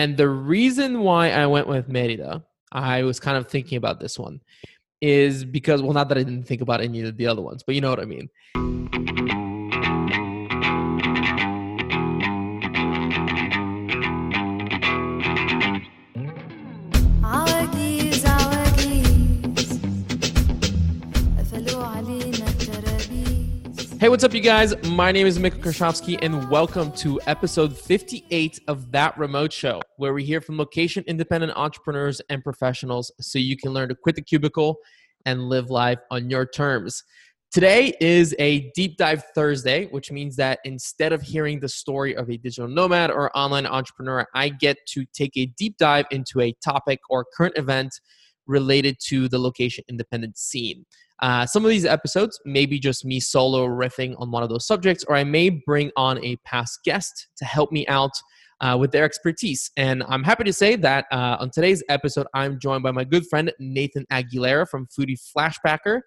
And the reason why I went with Merida, I was kind of thinking about this one, is because, well, not that I didn't think about any of the other ones, but you know what I mean. Hey, what's up, you guys? My name is Mikkel Krashovsky, and welcome to episode 58 of That Remote Show, where we hear from location independent entrepreneurs and professionals so you can learn to quit the cubicle and live life on your terms. Today is a deep dive Thursday, which means that instead of hearing the story of a digital nomad or online entrepreneur, I get to take a deep dive into a topic or current event related to the location independent scene. Uh, some of these episodes may be just me solo riffing on one of those subjects, or I may bring on a past guest to help me out uh, with their expertise. And I'm happy to say that uh, on today's episode, I'm joined by my good friend Nathan Aguilera from Foodie Flashpacker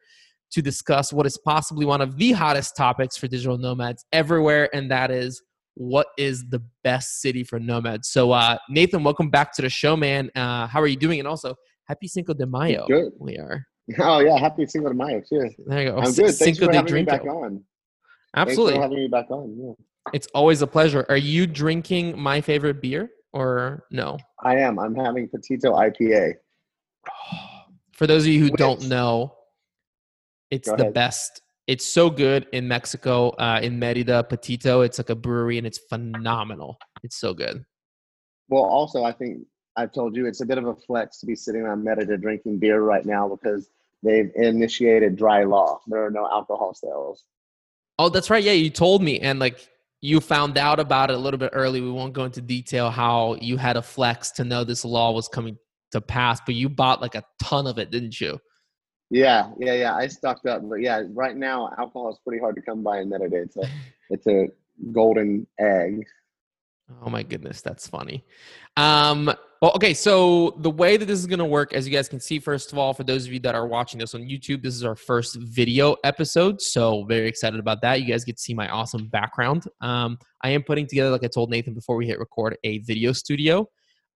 to discuss what is possibly one of the hottest topics for digital nomads everywhere, and that is what is the best city for nomads. So, uh, Nathan, welcome back to the show, man. Uh, how are you doing? And also, happy Cinco de Mayo. Good. We are. Oh yeah, happy Cinco de Mayo. Cheers. There you go. I'm good. Thanks Cinco for having me back on. Absolutely. Thanks for having me back on. Yeah. It's always a pleasure. Are you drinking my favorite beer or no? I am. I'm having Petito IPA. For those of you who Which- don't know, it's the ahead. best. It's so good in Mexico, uh, in Merida, Petito. It's like a brewery and it's phenomenal. It's so good. Well, also I think I've told you it's a bit of a flex to be sitting on Merida drinking beer right now because they've initiated dry law. There are no alcohol sales. Oh, that's right. Yeah, you told me. And like you found out about it a little bit early. We won't go into detail how you had a flex to know this law was coming to pass, but you bought like a ton of it, didn't you? Yeah, yeah, yeah. I stocked up, but yeah, right now alcohol is pretty hard to come by in Merida. It's a, it's a golden egg. Oh my goodness, that's funny. Um, well, okay, so the way that this is going to work, as you guys can see, first of all, for those of you that are watching this on YouTube, this is our first video episode. So, very excited about that. You guys get to see my awesome background. Um, I am putting together, like I told Nathan before we hit record, a video studio.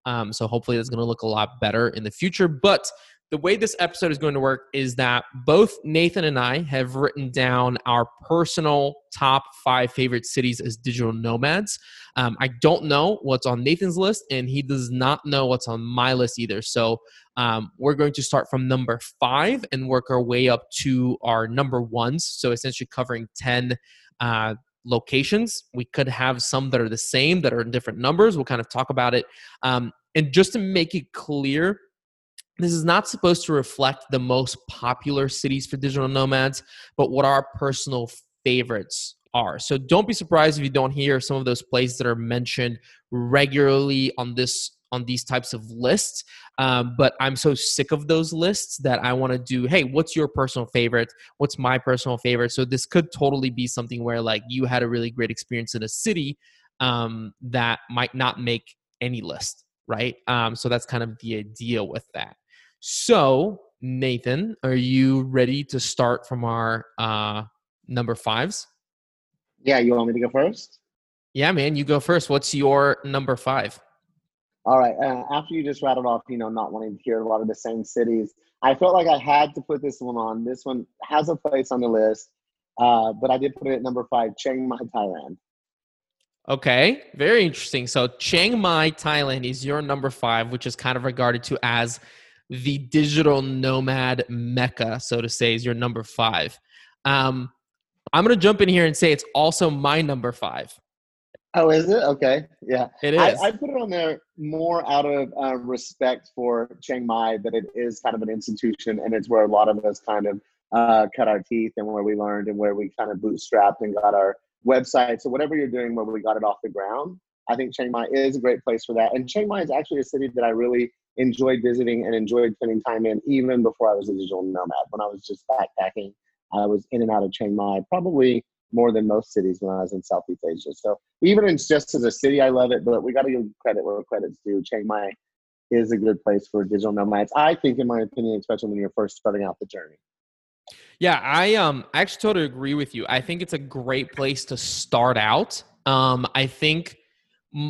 Um, so, hopefully, that's going to look a lot better in the future. But the way this episode is going to work is that both Nathan and I have written down our personal top five favorite cities as digital nomads. Um, I don't know what's on Nathan's list, and he does not know what's on my list either. So um, we're going to start from number five and work our way up to our number ones. So essentially covering 10 uh, locations. We could have some that are the same, that are in different numbers. We'll kind of talk about it. Um, and just to make it clear, this is not supposed to reflect the most popular cities for digital nomads, but what our personal favorites are. So don't be surprised if you don't hear some of those places that are mentioned regularly on this on these types of lists. Um, but I'm so sick of those lists that I want to do. Hey, what's your personal favorite? What's my personal favorite? So this could totally be something where like you had a really great experience in a city um, that might not make any list, right? Um, so that's kind of the idea with that. So Nathan, are you ready to start from our uh, number fives? Yeah, you want me to go first? Yeah, man, you go first. What's your number five? All right. Uh, after you just rattled off, you know, not wanting to hear a lot of the same cities, I felt like I had to put this one on. This one has a place on the list, uh, but I did put it at number five, Chiang Mai, Thailand. Okay, very interesting. So Chiang Mai, Thailand is your number five, which is kind of regarded to as the digital nomad mecca, so to say, is your number five. Um, I'm going to jump in here and say it's also my number five. Oh, is it? Okay. Yeah. It is. I. I put it on there more out of uh, respect for Chiang Mai, that it is kind of an institution and it's where a lot of us kind of uh, cut our teeth and where we learned and where we kind of bootstrapped and got our website. So, whatever you're doing where we got it off the ground, I think Chiang Mai is a great place for that. And Chiang Mai is actually a city that I really enjoyed visiting and enjoyed spending time in even before I was a digital nomad. When I was just backpacking, I was in and out of Chiang Mai probably more than most cities when I was in Southeast Asia. So even in just as a city, I love it. But we got to give credit where credit's due. Chiang Mai is a good place for digital nomads. I think, in my opinion, especially when you're first starting out the journey. Yeah, I um I actually totally agree with you. I think it's a great place to start out. Um, I think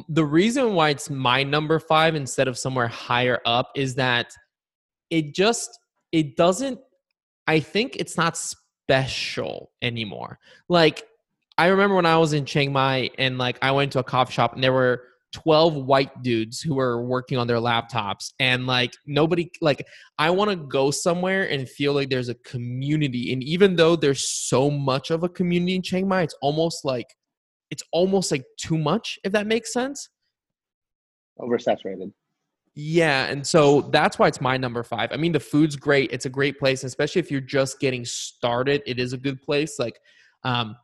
The reason why it's my number five instead of somewhere higher up is that it just it doesn't. I think it's not special anymore. Like I remember when I was in Chiang Mai and like I went to a coffee shop and there were 12 white dudes who were working on their laptops and like nobody like I want to go somewhere and feel like there's a community and even though there's so much of a community in Chiang Mai it's almost like it's almost like too much if that makes sense. Oversaturated. Yeah, and so that's why it's my number five. I mean, the food's great. It's a great place, especially if you're just getting started. It is a good place. Like, um,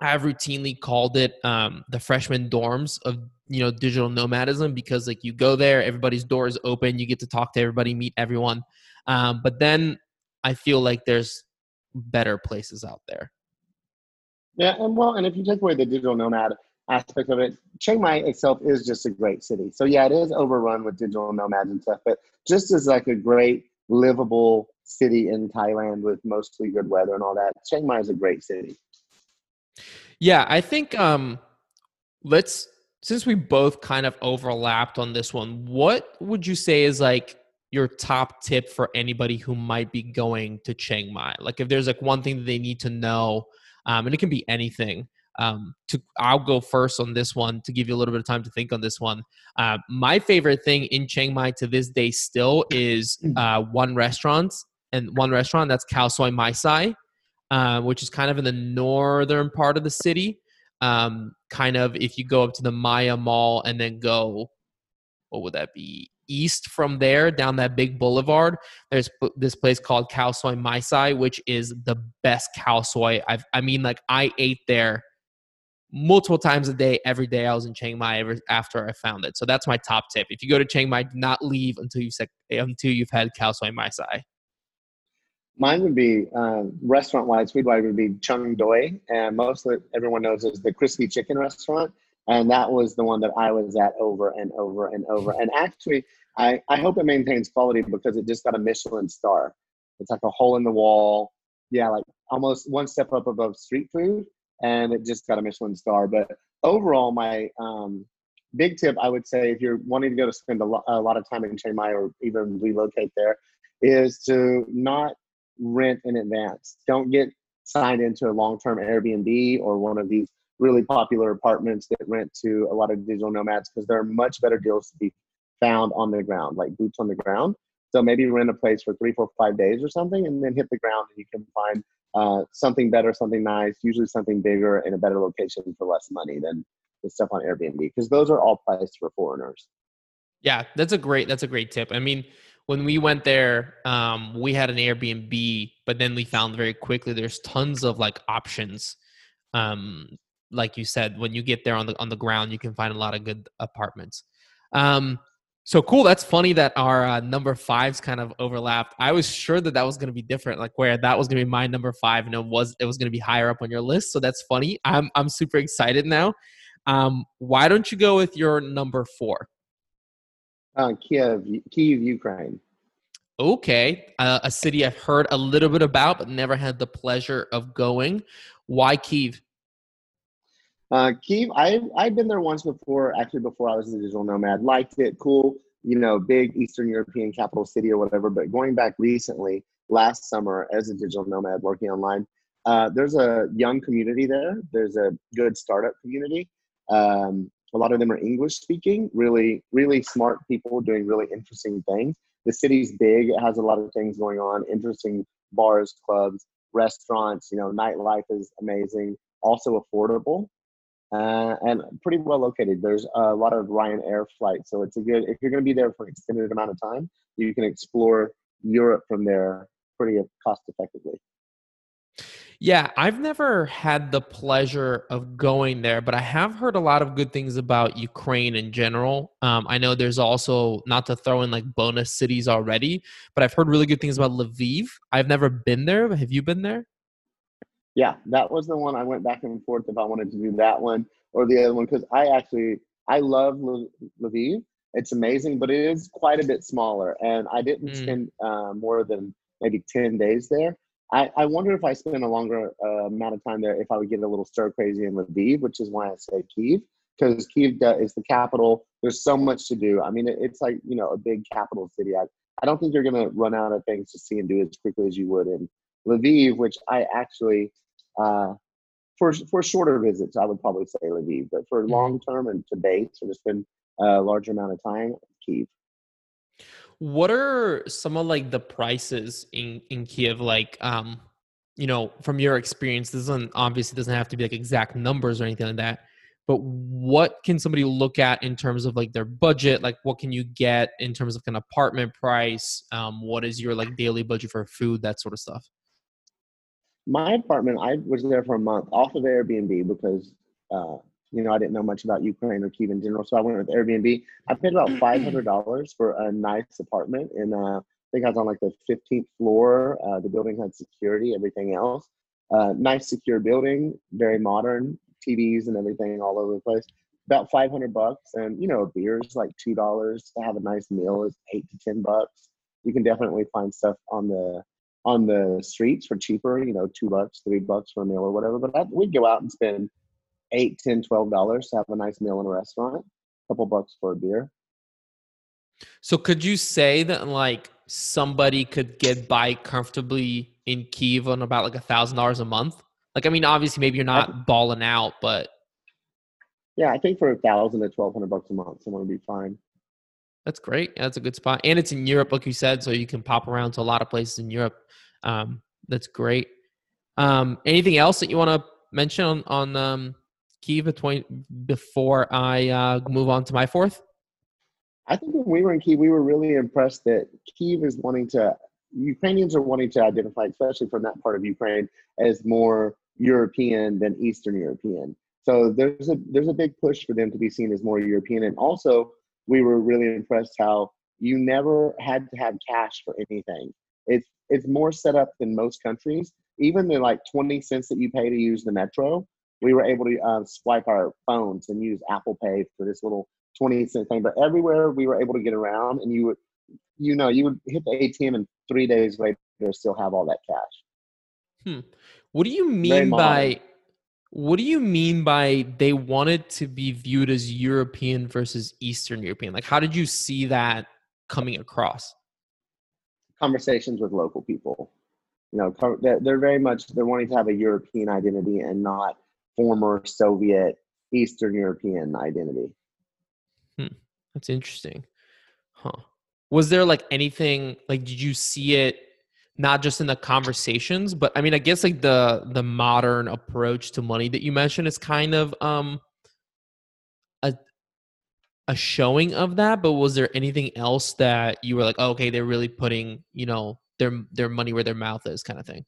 I've routinely called it um, the freshman dorms of you know digital nomadism because like you go there, everybody's door is open, you get to talk to everybody, meet everyone. Um, but then I feel like there's better places out there. Yeah, and well, and if you take away the digital nomad aspect of it, Chiang Mai itself is just a great city. So yeah, it is overrun with digital nomads and stuff, but just as like a great livable city in Thailand with mostly good weather and all that, Chiang Mai is a great city. Yeah, I think um let's since we both kind of overlapped on this one, what would you say is like your top tip for anybody who might be going to Chiang Mai? Like if there's like one thing that they need to know, um, and it can be anything. Um, to I'll go first on this one to give you a little bit of time to think on this one. Uh, my favorite thing in Chiang Mai to this day still is uh, one restaurant and one restaurant that's Khao Soi Mae Sai uh, which is kind of in the northern part of the city. Um, kind of if you go up to the Maya Mall and then go, what would that be? East from there down that big boulevard, there's this place called Khao Soi Mae Sai, which is the best khao soi. I've, I mean, like I ate there multiple times a day, every day. I was in Chiang Mai ever after I found it. So that's my top tip. If you go to Chiang Mai, do not leave until you've until you've had Khao Soi Mae Sai. Mine would be uh, restaurant wise, food wise would be Cherng Doi, and mostly everyone knows as the crispy chicken restaurant, and that was the one that I was at over and over and over. And actually, I I hope it maintains quality because it just got a Michelin star. It's like a hole in the wall, yeah, like almost one step up above street food, and it just got a Michelin star. But overall, my um, big tip I would say if you're wanting to go to spend a, lo- a lot of time in Chiang Mai or even relocate there, is to not rent in advance. Don't get signed into a long-term Airbnb or one of these really popular apartments that rent to a lot of digital nomads because there are much better deals to be found on the ground, like boots on the ground. So maybe rent a place for three, four, five days or something, and then hit the ground, and you can find uh, something better, something nice, usually something bigger in a better location for less money than the stuff on Airbnb because those are all priced for foreigners. Yeah, that's a great that's a great tip. I mean, when we went there, um, we had an Airbnb, but then we found very quickly there's tons of like options. Um, like you said, when you get there on the on the ground, you can find a lot of good apartments. Um, so cool. That's funny that our uh, number fives kind of overlapped. I was sure that that was going to be different, like where that was going to be my number five, and it was it was going to be higher up on your list. So that's funny. I'm I'm super excited now. Um, why don't you go with your number four? Uh, Kiev, Kiev, Ukraine. Okay, uh, a city I've heard a little bit about, but never had the pleasure of going. Why Kiev? Uh, I I've been there once before. Actually, before I was a digital nomad, liked it. Cool, you know, big Eastern European capital city or whatever. But going back recently, last summer as a digital nomad working online, uh, there's a young community there. There's a good startup community. Um, a lot of them are English speaking. Really, really smart people doing really interesting things. The city's big. It has a lot of things going on. Interesting bars, clubs, restaurants. You know, nightlife is amazing. Also affordable uh, and pretty well located. There's a lot of Ryanair flights, so it's a good. If you're going to be there for an extended amount of time, you can explore Europe from there pretty cost effectively. Yeah, I've never had the pleasure of going there, but I have heard a lot of good things about Ukraine in general. Um, I know there's also not to throw in like bonus cities already, but I've heard really good things about Lviv. I've never been there. Have you been there? Yeah, that was the one I went back and forth if I wanted to do that one or the other one because I actually I love Lv- Lviv. It's amazing, but it is quite a bit smaller, and I didn't Mm. spend uh, more than maybe ten days there. I, I wonder if I spend a longer uh, amount of time there if I would get a little stir crazy in Lviv, which is why I say Kiev. because Kiev is the capital. There's so much to do. I mean, it's like you know a big capital city. I, I don't think you're gonna run out of things to see and do as quickly as you would in Lviv, which I actually, uh, for for shorter visits, I would probably say Lviv, but for Mhm. long term and to base or to spend a larger amount of time, Kiev. What are some of like the prices in in Kiev? Like, um, you know, from your experience, this doesn't obviously doesn't have to be like exact numbers or anything like that. But what can somebody look at in terms of like their budget? Like, what can you get in terms of an apartment price? Um, what is your like daily budget for food? That sort of stuff. My apartment, I was there for a month off of Airbnb because, uh, you know, I didn't know much about Ukraine or Kiev in general. So I went with Airbnb. I paid about $500 for a nice apartment. And uh, I think I was on like the 15th floor. Uh, the building had security, everything else. Uh, nice, secure building, very modern, TVs and everything all over the place. About 500 bucks. And, you know, beer is like $2 to have a nice meal is eight to 10 bucks. You can definitely find stuff on the on the streets for cheaper, you know, two bucks, three bucks for a meal or whatever. But I, we'd go out and spend eight, ten, twelve dollars to have a nice meal in a restaurant, a couple bucks for a beer. So could you say that like somebody could get by comfortably in Kiev on about like a thousand dollars a month? Like, I mean, obviously, maybe you're not balling out, but Yeah, I think for a thousand to twelve hundred bucks a month, someone would be fine. That's great. That's a good spot. And it's in Europe, like you said, so you can pop around to a lot of places in Europe. Um, that's great. Um, anything else that you want to mention on, on um, Kiev at 20, before I uh, move on to my fourth? I think when we were in Kiev, we were really impressed that Kiev is wanting to, Ukrainians are wanting to identify, especially from that part of Ukraine, as more European than Eastern European. So there's a there's a big push for them to be seen as more European. And also, we were really impressed how you never had to have cash for anything. It's it's more set up than most countries. Even the like 20 cents that you pay to use the metro, we were able to uh, swipe our phones and use Apple Pay for this little 20 cent thing. But everywhere we were able to get around, and you would, you know, you would hit the ATM and three days later still have all that cash. Hmm. What do you mean by what do you mean by they wanted to be viewed as European versus Eastern European? Like how did you see that coming across? Conversations with local people, you know, they're, they're very much they're wanting to have a European identity and not former Soviet Eastern European identity. Hmm, that's interesting. Huh. Was there like anything like did you see it not just in the conversations, but I mean I guess like the the modern approach to money that you mentioned is kind of um a a showing of that, but was there anything else that you were like, oh, okay, they're really putting, you know, their their money where their mouth is kind of thing?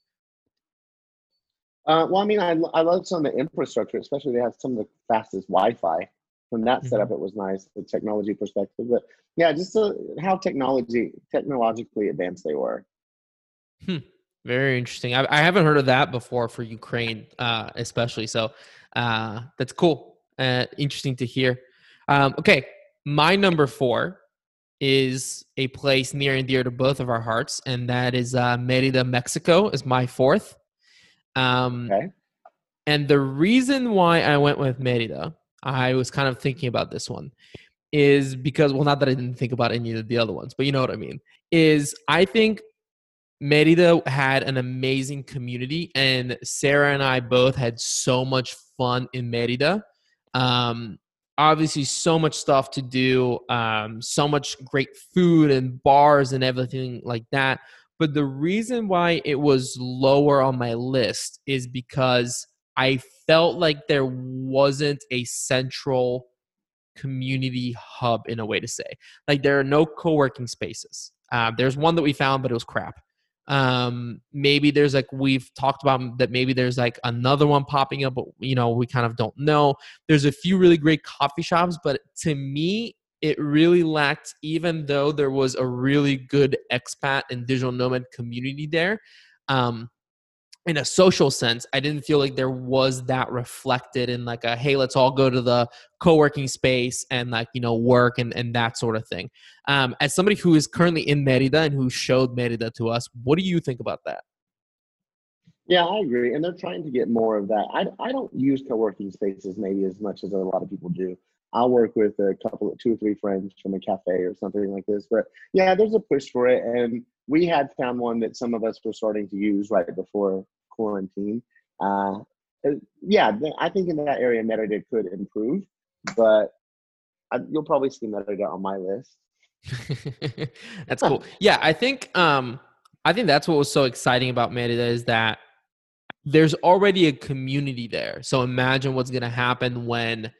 Uh, well, I mean, I, I love some of the infrastructure, especially they have some of the fastest Wi-Fi. From that setup, it was nice, the technology perspective. But yeah, just uh, how technology technologically advanced they were. Very interesting. I, I haven't heard of that before for Ukraine, uh, especially. So uh, that's cool. Uh, interesting to hear. Um, okay, my number four is a place near and dear to both of our hearts, and that is uh, Merida, Mexico. Is my fourth. Um, Okay. and the reason why I went with Merida, I was kind of thinking about this one, is because well, not that I didn't think about any of the other ones, but you know what I mean. Is I think Merida had an amazing community, and Sarah and I both had so much fun in Merida. Um, obviously, so much stuff to do, um, so much great food and bars and everything like that. But the reason why it was lower on my list is because I felt like there wasn't a central community hub in a way to say. Like there are no co-working spaces. Uh, there's one that we found, but it was crap. Um, maybe there's like we've talked about that. Maybe there's like another one popping up, but you know we kind of don't know. There's a few really great coffee shops, but to me, it really lacked. Even though there was a really good expat and digital nomad community there, um, in a social sense, I didn't feel like there was that reflected in like a hey, let's all go to the co-working space and like you know work and and that sort of thing. Um, as somebody who is currently in Merida and who showed Merida to us, what do you think about that? Yeah, I agree. And they're trying to get more of that. I, I don't use co working spaces maybe as much as a lot of people do. I'll work with a couple two or three friends from a cafe or something like this. But yeah, there's a push for it. And we had found one that some of us were starting to use right before quarantine. Uh, uh, yeah, I think in that area, Merida could improve, but I, you'll probably see Merida on my list. that's cool. Yeah, I think um I think that's what was so exciting about Merida is that there's already a community there. So imagine what's going to happen when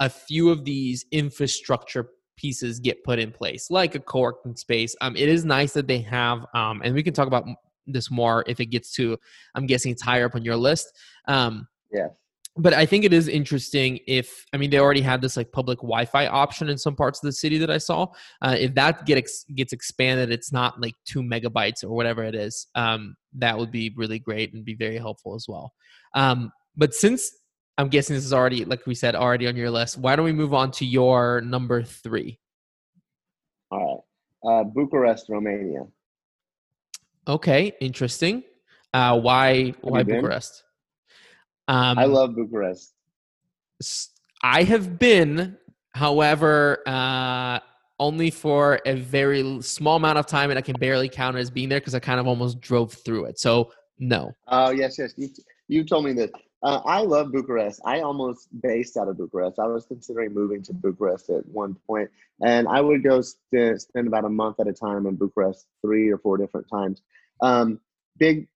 a few of these infrastructure pieces get put in place, like a co-working space. Um, it is nice that they have, um, and we can talk about this more if it gets to. I'm guessing it's higher up on your list. Um, Yes. but I think it is interesting if I mean they already had this like public Wi-Fi option in some parts of the city that I saw. Uh, if that get ex- gets expanded, it's not like two megabytes or whatever it is. Um, that would be really great and be very helpful as well. Um, but since I'm guessing this is already like we said already on your list, why don't we move on to your number three? All right. Uh, Bucharest, Romania. Okay, interesting. Uh, why why? Bucharest? Um, I love Bucharest. I have been, however, uh, only for a very small amount of time, and I can barely count it as being there because I kind of almost drove through it. So no. Oh, yes, yes. You, you told me this. Uh, I love Bucharest. I almost based out of Bucharest. I was considering moving to Bucharest at one point, and I would go st- spend about a month at a time in Bucharest, three or four different times. Um, big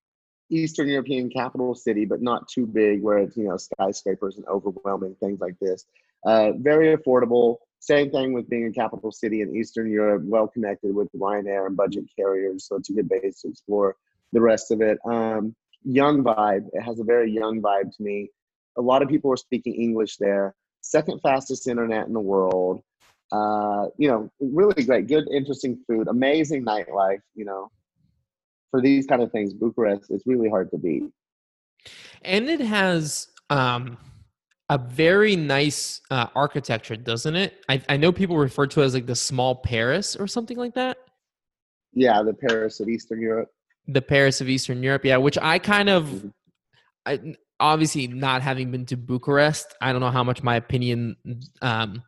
Eastern European capital city, but not too big where it's you know skyscrapers and overwhelming things like this. Uh, very affordable. Same thing with being a capital city in Eastern Europe, well connected with Ryanair and budget carriers, so it's a good base to explore the rest of it. Um, young vibe. It has a very young vibe to me. A lot of people are speaking English there. Second fastest internet in the world. Uh, you know, really great, good, interesting food, amazing nightlife. You know, for these kind of things, Bucharest is really hard to beat. And it has um, a very nice uh, architecture, doesn't it? I, I know people refer to it as like the small Paris or something like that. Yeah, the Paris of Eastern Europe. The Paris of Eastern Europe, yeah, which I kind of, Mhm. I, obviously not having been to Bucharest, I don't know how much my opinion um,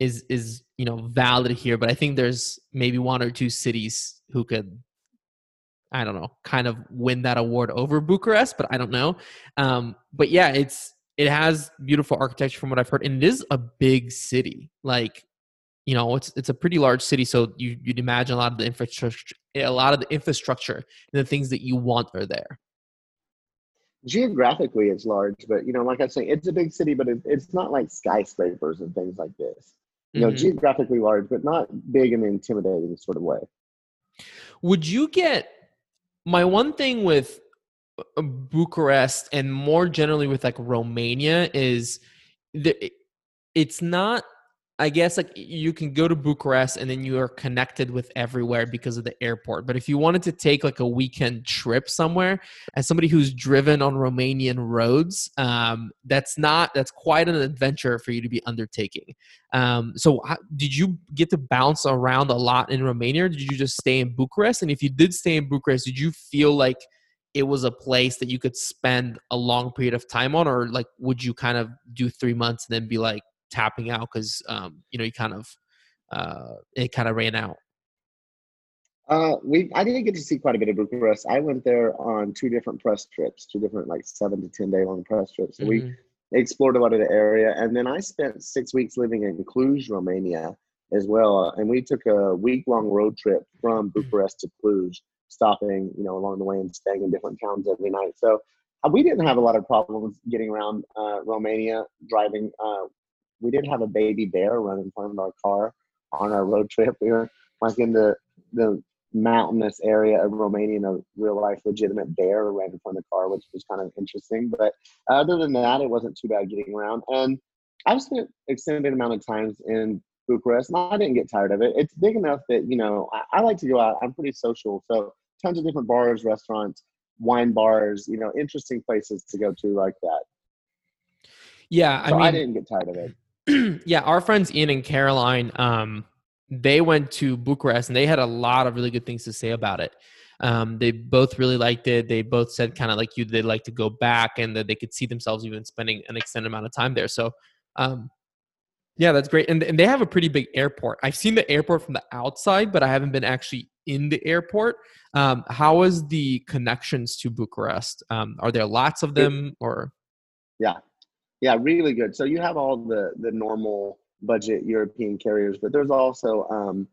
is is you know valid here, but I think there's maybe one or two cities who could, I don't know, kind of win that award over Bucharest, but I don't know. Um, but yeah, it's it has beautiful architecture from what I've heard, and it is a big city. Like, you know, it's it's a pretty large city, so you you'd imagine a lot of the infrastructure, a lot of the infrastructure and the things that you want are there. Geographically, it's large, but you know, like I say, it's a big city, but it, it's not like skyscrapers and things like this. You know, Mhm. geographically large, but not big and intimidating sort of way. Would you get my one thing with uh, Bucharest and more generally with like Romania is the, it's not I guess like you can go to Bucharest and then you are connected with everywhere because of the airport. But if you wanted to take like a weekend trip somewhere, as somebody who's driven on Romanian roads, um, that's not that's quite an adventure for you to be undertaking. Um, so, how, did you get to bounce around a lot in Romania? Did you just stay in Bucharest? And if you did stay in Bucharest, did you feel like it was a place that you could spend a long period of time on, or like would you kind of do three months and then be like tapping out because um, you know you kind of uh, it kind of ran out? Uh, we I didn't get to see quite a bit of Bucharest. I went there on two different press trips, two different like seven to ten day long press trips. So we Mhm. explored a lot of the area, and then I spent six weeks living in Cluj, Romania, as well. And we took a week long road trip from Bucharest to Cluj, stopping you know along the way and staying in different towns every night. So uh, we didn't have a lot of problems getting around uh, Romania driving. Uh, we didn't have a baby bear run in front of our car on our road trip. We were like in the the mountainous area of Romania, and a real life legitimate bear ran in front of the car, which was kind of interesting. But other than that, it wasn't too bad getting around. And I've spent extended amount of times in Bucharest, and I didn't get tired of it. It's big enough that you know I, I like to go out. I'm pretty social, so tons of different bars, restaurants, wine bars, you know, interesting places to go to like that. Yeah, So I I, didn't get tired of it. yeah, our friends Ian and Caroline, um, they went to Bucharest and they had a lot of really good things to say about it. Um, they both really liked it. They both said kind of like you, they'd like to go back and that they could see themselves even spending an extended amount of time there. So, um, yeah, that's great. And, and they have a pretty big airport. I've seen the airport from the outside, but I haven't been actually in the airport. Um, how is the connections to Bucharest? Um, are there lots of them or? Yeah, really good. So you have all the the normal budget European carriers, but there's also um,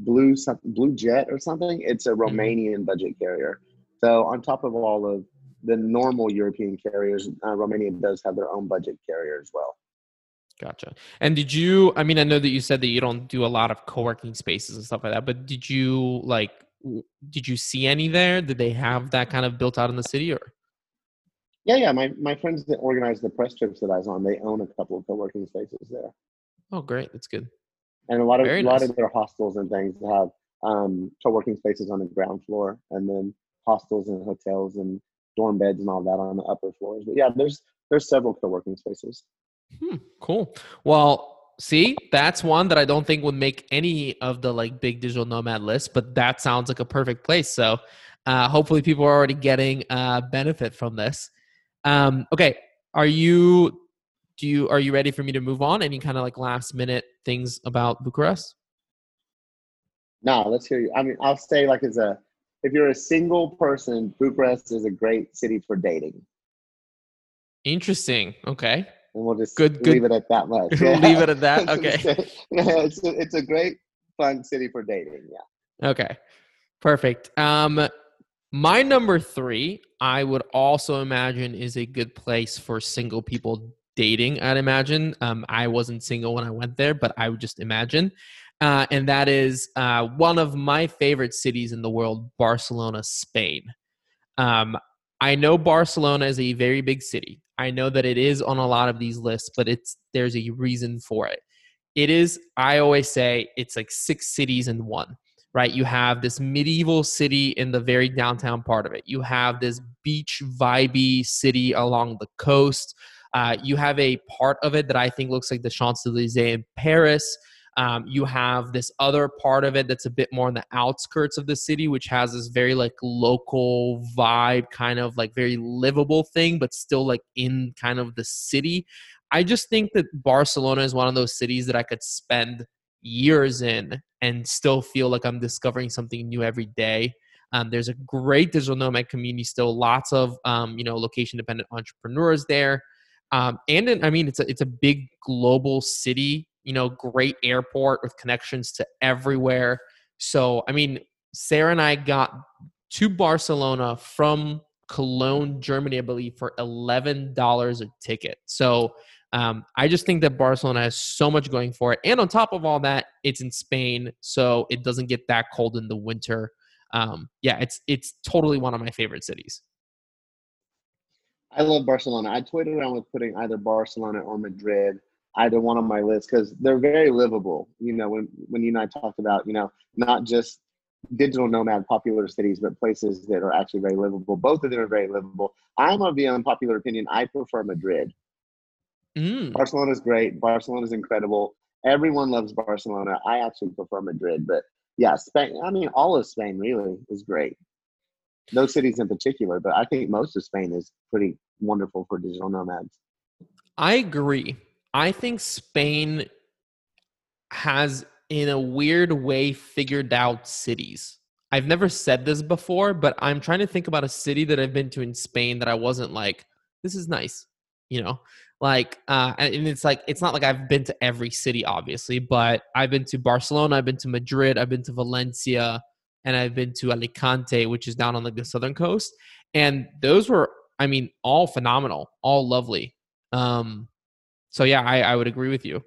Blue some- Blue Jet or something. It's a Romanian budget carrier. So on top of all of the normal European carriers, uh, Romania does have their own budget carrier as well. Gotcha. And did you, I mean, I know that you said that you don't do a lot of co working spaces and stuff like that, but did you like, did you see any there? Did they have that kind of built out in the city or? Yeah, yeah. My my friends that organize the press trips that I was on, they own a couple of co-working spaces there, Oh, great. That's good. and a lot of Very a lot of their hostels and things have um, co-working spaces on the ground floor, and then hostels and hotels and dorm beds and all that on the upper floors. But yeah, there's there's several co-working spaces. Hmm, cool. Well, see, that's one that I don't think would make any of the like big digital nomad lists, but that sounds like a perfect place. So uh, hopefully people are already getting uh, benefit from this. Um, okay, are you do you are you ready for me to move on? Any kind of like last minute things about Bucharest? No, let's hear you. I mean, I'll say like as a if you're a single person, Bucharest is a great city for dating, Interesting. Okay. and we'll just Good- good. leave it at that much. Leave it at that. Okay. yeah, it's a, it's a great fun city for dating. Yeah. Okay. Perfect. Um my number 3, I would also imagine is a good place for single people dating, I'd imagine. Um I wasn't single when I went there, but I would just imagine. Uh, and that is uh, one of my favorite cities in the world, Barcelona, Spain. Um, I know Barcelona is a very big city. I know that it is on a lot of these lists, but it's there's a reason for it. It is, I always say, it's like six cities in one, right? You have this medieval city in the very downtown part of it. You have this beach vibey city along the coast. Uh, you have a part of it that I think looks like the Champs Elysees in Paris. Um, you have this other part of it that's a bit more on the outskirts of the city, which has this very like local vibe, kind of like very livable thing, but still like in kind of the city. I just think that Barcelona is one of those cities that I could spend years in and still feel like I'm discovering something new every day. Um, there's a great digital nomad community still, lots of um, you know location dependent entrepreneurs there, um, and in, I mean it's a it's a big global city. You know, great airport with connections to everywhere. So I mean, Sarah and I got to Barcelona from Cologne, Germany, I believe, for eleven dollars a ticket. So um, I just think that Barcelona has so much going for it, and on top of all that, it's in Spain, so it doesn't get that cold in the winter. Um, yeah, it's it's totally one of my favorite cities. I love Barcelona. I toyed around with putting either Barcelona or Madrid, either one on my list because they're very livable. You know, when when you and I talked about, you know, not just digital nomad popular cities, but places that are actually very livable. Both of them are very livable. I'm of the unpopular opinion. I prefer Madrid. Mm, is great. Barcelona is incredible. Everyone loves Barcelona. I actually prefer Madrid, but yeah, Spain. I mean, all of Spain really is great. Those cities in particular, but I think most of Spain is pretty wonderful for digital nomads. I agree. I think Spain has, in a weird way, figured out cities. I've never said this before, but I'm trying to think about a city that I've been to in Spain that I wasn't like, this is nice, you know? Like, uh, and it's like, it's not like I've been to every city, obviously, but I've been to Barcelona, I've been to Madrid, I've been to Valencia, and I've been to Alicante, which is down on like the southern coast. And those were, I mean, all phenomenal, all lovely. Um, so yeah, I, I would agree with you.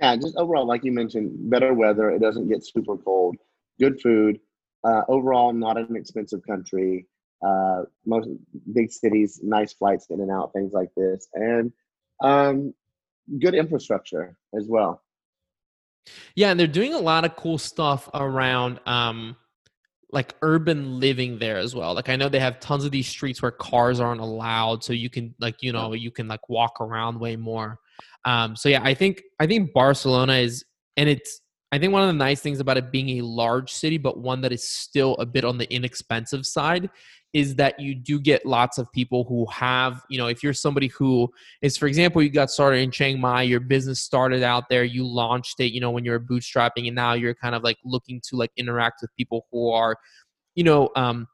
Yeah, just overall, like you mentioned, better weather. It doesn't get super cold. Good food. Uh, overall, not an expensive country. Uh, most big cities, nice flights in and out, things like this, and um, good infrastructure as well. Yeah, and they're doing a lot of cool stuff around um like urban living there as well. Like I know they have tons of these streets where cars aren't allowed, so you can like you know you can like walk around way more. Um, so yeah, I think I think Barcelona is, and it's I think one of the nice things about it being a large city, but one that is still a bit on the inexpensive side, is that you do get lots of people who have, you know, if you're somebody who is, for example, you got started in Chiang Mai, your business started out there, you launched it, you know, when you were bootstrapping, and now you're kind of like looking to like interact with people who are, you know, um,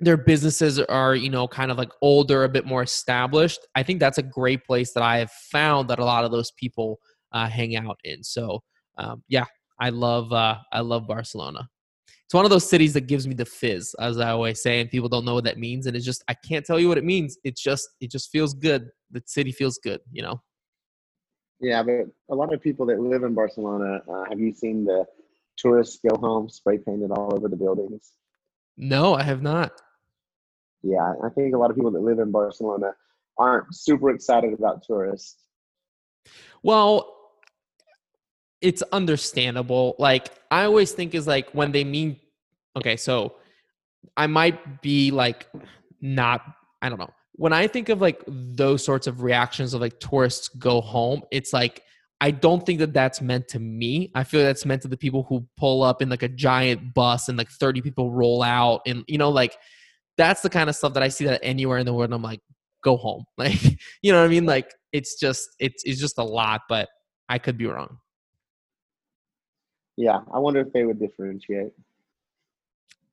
their businesses are you know kind of like older a bit more established. I think that's a great place that i have found that a lot of those people uh, hang out in. So um, yeah i love uh, i love barcelona. It's one of those cities that gives me the fizz as i always say and people don't know what that means and it's just i can't tell you what it means. It's just it just feels good. The city feels good you know? Yeah, but a lot of people that live in Barcelona, uh, have you seen the tourists go home spray painted all over the buildings? no i have not. Yeah, I think a lot of people that live in Barcelona aren't super excited about tourists. Well, it's understandable. Like I always think is like when they mean okay, so I might be like not I don't know. When I think of like those sorts of reactions of like tourists go home, it's like I don't think that that's meant to me. I feel that's meant to the people who pull up in like a giant bus and like 30 people roll out and you know like that's the kind of stuff that I see that anywhere in the world and I'm like go home. Like you know what I mean? Like it's just it's it's just a lot, but I could be wrong. Yeah, I wonder if they would differentiate.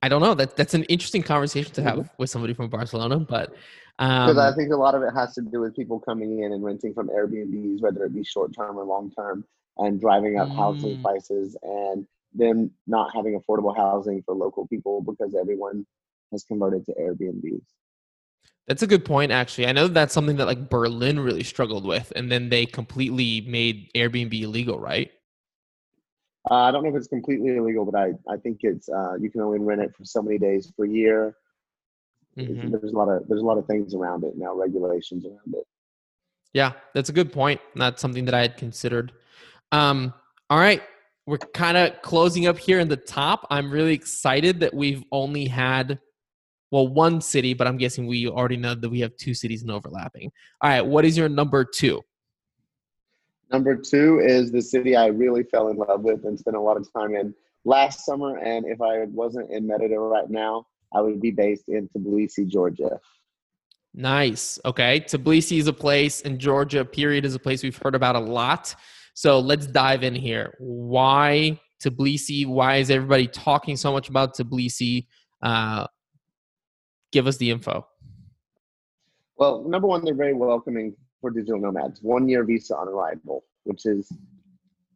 I don't know. That that's an interesting conversation to have with somebody from Barcelona, but Because um, I think a lot of it has to do with people coming in and renting from Airbnbs, whether it be short term or long term, and driving up housing Mm. prices and them not having affordable housing for local people because everyone has converted to Airbnbs. that's a good point. Actually, I know that's something that like Berlin really struggled with, and then they completely made Airbnb illegal, right? Uh, I don't know if it's completely illegal, but I, I think it's uh, you can only rent it for so many days per year. Mhm. There's a lot of there's a lot of things around it now, regulations around it. Yeah, that's a good point. Not something that I had considered. Um, all right, we're kind of closing up here in the top. I'm really excited that we've only had, well, one city, but I'm guessing we already know that we have two cities in overlapping. All right, what is your number two? Number two is the city I really fell in love with and spent a lot of time in last summer. And if I wasn't in Merida right now, I would be based in Tbilisi, Georgia. Nice. Okay. Tbilisi is a place, and Georgia, period, is a place we've heard about a lot. So let's dive in here. Why Tbilisi? Why is everybody talking so much about Tbilisi? Uh, give us the info. Well, number one, they're very welcoming for digital nomads. One year visa on arrival, which is,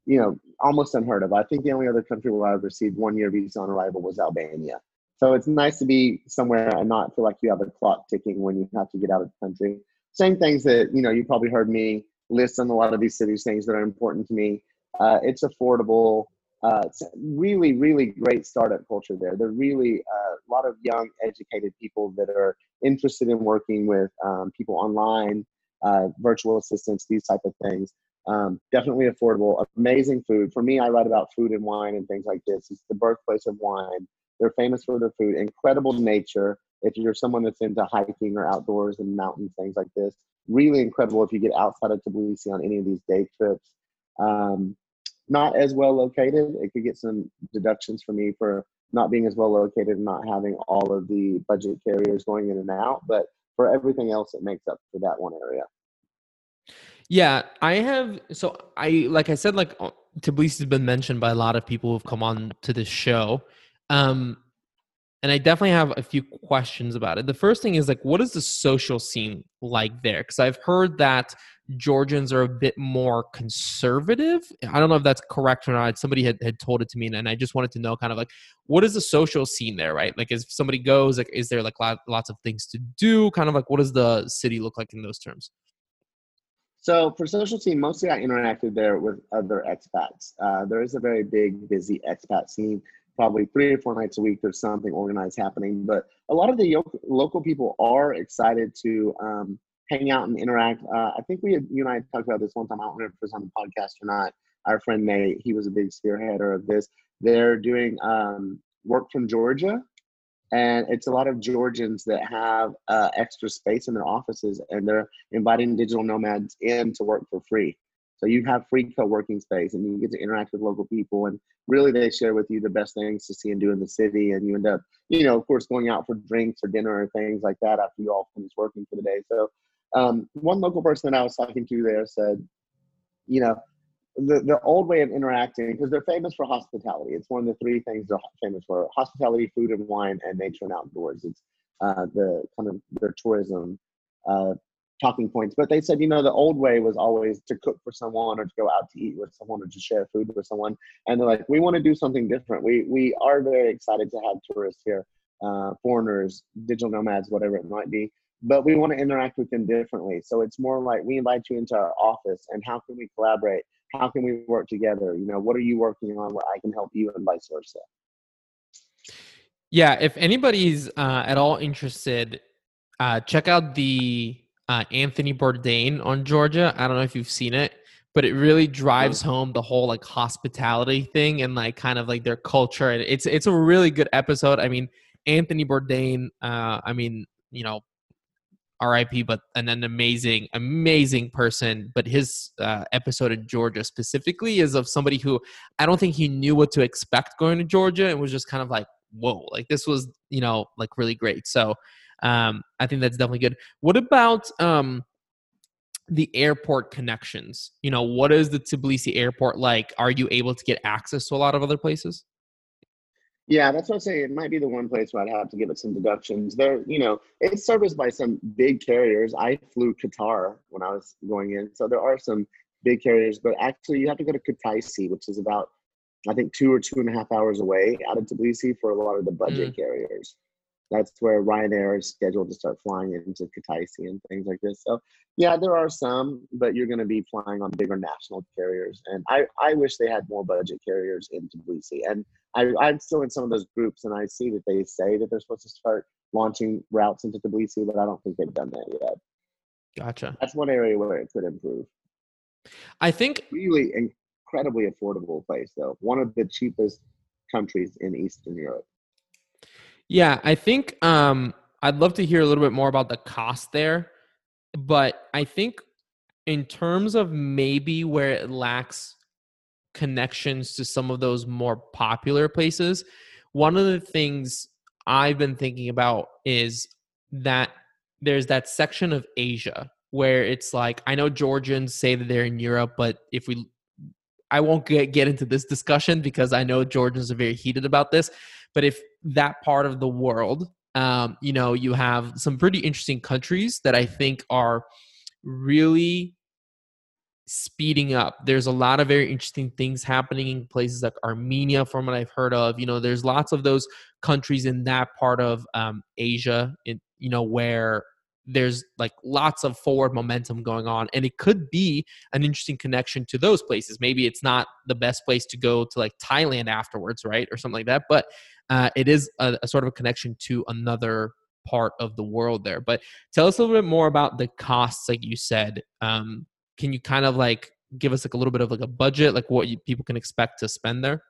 you know, almost unheard of. I think the only other country where I've received one year visa on arrival was Albania. So it's nice to be somewhere and not feel like you have a clock ticking when you have to get out of the country. Same things that, you know, you probably heard me list on a lot of these cities, things that are important to me. Uh, it's affordable. Uh, it's really, really great startup culture there. There are really uh, a lot of young, educated people that are interested in working with um, people online, uh, virtual assistants, these type of things. Um, definitely affordable, amazing food. For me, I write about food and wine and things like this. It's the birthplace of wine. They're famous for their food, incredible nature. If you're someone that's into hiking or outdoors and mountains, things like this, really incredible if you get outside of Tbilisi on any of these day trips. Um, not as well located. It could get some deductions for me for not being as well located and not having all of the budget carriers going in and out. But for everything else, it makes up for that one area. Yeah, I have. So I, like I said, like uh, Tbilisi has been mentioned by a lot of people who've come on to this show. Um, and I definitely have a few questions about it. The first thing is like, what is the social scene like there? Because I've heard that Georgians are a bit more conservative. I don't know if that's correct or not. Somebody had, had told it to me, and, and I just wanted to know kind of like, what is the social scene there, right? Like, if somebody goes, like, is there like lot, lots of things to do? Kind of like, what does the city look like in those terms? So for social scene, mostly I interacted there with other expats. Uh, there is a very big, busy expat scene. Probably three or four nights a week, there's something organized happening. But a lot of the local people are excited to um, hang out and interact. Uh, I think we had, you and I talked about this one time. I don't remember if it was on the podcast or not. Our friend Nate, he was a big spearheader of this. They're doing um, work from Georgia, and it's a lot of Georgians that have uh, extra space in their offices, and they're inviting digital nomads in to work for free. So you have free co-working space, and you get to interact with local people, and really they share with you the best things to see and do in the city, and you end up, you know, of course, going out for drinks or dinner or things like that after you all finish working for the day. So um, one local person that I was talking to there said, you know, the, the old way of interacting, because they're famous for hospitality. It's one of the three things they're famous for hospitality, food and wine, and nature and outdoors. It's uh, the kind of their tourism uh, talking points. But they said, you know, the old way was always to cook for someone or to go out to eat with someone or to share food with someone. And they're like, we want to do something different. We, we are very excited to have tourists here, uh, foreigners, digital nomads, whatever it might be but we want to interact with them differently. So it's more like we invite you into our office and how can we collaborate? How can we work together? You know, what are you working on where I can help you and vice versa? Yeah, if anybody's uh, at all interested, uh, check out the uh, Anthony Bourdain on Georgia. I don't know if you've seen it, but it really drives home the whole like hospitality thing and like kind of like their culture. And it's it's a really good episode. I mean, Anthony Bourdain. Uh, I mean, you know, RIP, but an, an amazing, amazing person. But his uh, episode in Georgia specifically is of somebody who I don't think he knew what to expect going to Georgia and was just kind of like, whoa, like this was, you know, like really great. So um, I think that's definitely good. What about um, the airport connections? You know, what is the Tbilisi airport like? Are you able to get access to a lot of other places? Yeah, that's what I say. It might be the one place where I'd have to give it some deductions. There, you know, it's serviced by some big carriers. I flew Qatar when I was going in, so there are some big carriers. But actually, you have to go to Kutaisi, which is about, I think, two or two and a half hours away out of Tbilisi for a lot of the budget Mm. carriers. That's where Ryanair is scheduled to start flying into Kutaisi and things like this. So, yeah, there are some, but you're going to be flying on bigger national carriers. And I, I wish they had more budget carriers in Tbilisi. And I, I'm still in some of those groups, and I see that they say that they're supposed to start launching routes into Tbilisi, but I don't think they've done that yet. Gotcha. That's one area where it could improve. I think Really incredibly affordable place, though. One of the cheapest countries in Eastern Europe. Yeah, I think um, I'd love to hear a little bit more about the cost there, but I think in terms of maybe where it lacks connections to some of those more popular places, one of the things I've been thinking about is that there's that section of Asia where it's like I know Georgians say that they're in Europe, but if we I won't get, get into this discussion because I know Georgians are very heated about this. But if that part of the world, um, you know, you have some pretty interesting countries that I think are really speeding up. There's a lot of very interesting things happening in places like Armenia, from what I've heard of. You know, there's lots of those countries in that part of um, Asia, in, you know, where there's like lots of forward momentum going on and it could be an interesting connection to those places maybe it's not the best place to go to like thailand afterwards right or something like that but uh, it is a, a sort of a connection to another part of the world there but tell us a little bit more about the costs like you said um, can you kind of like give us like a little bit of like a budget like what you, people can expect to spend there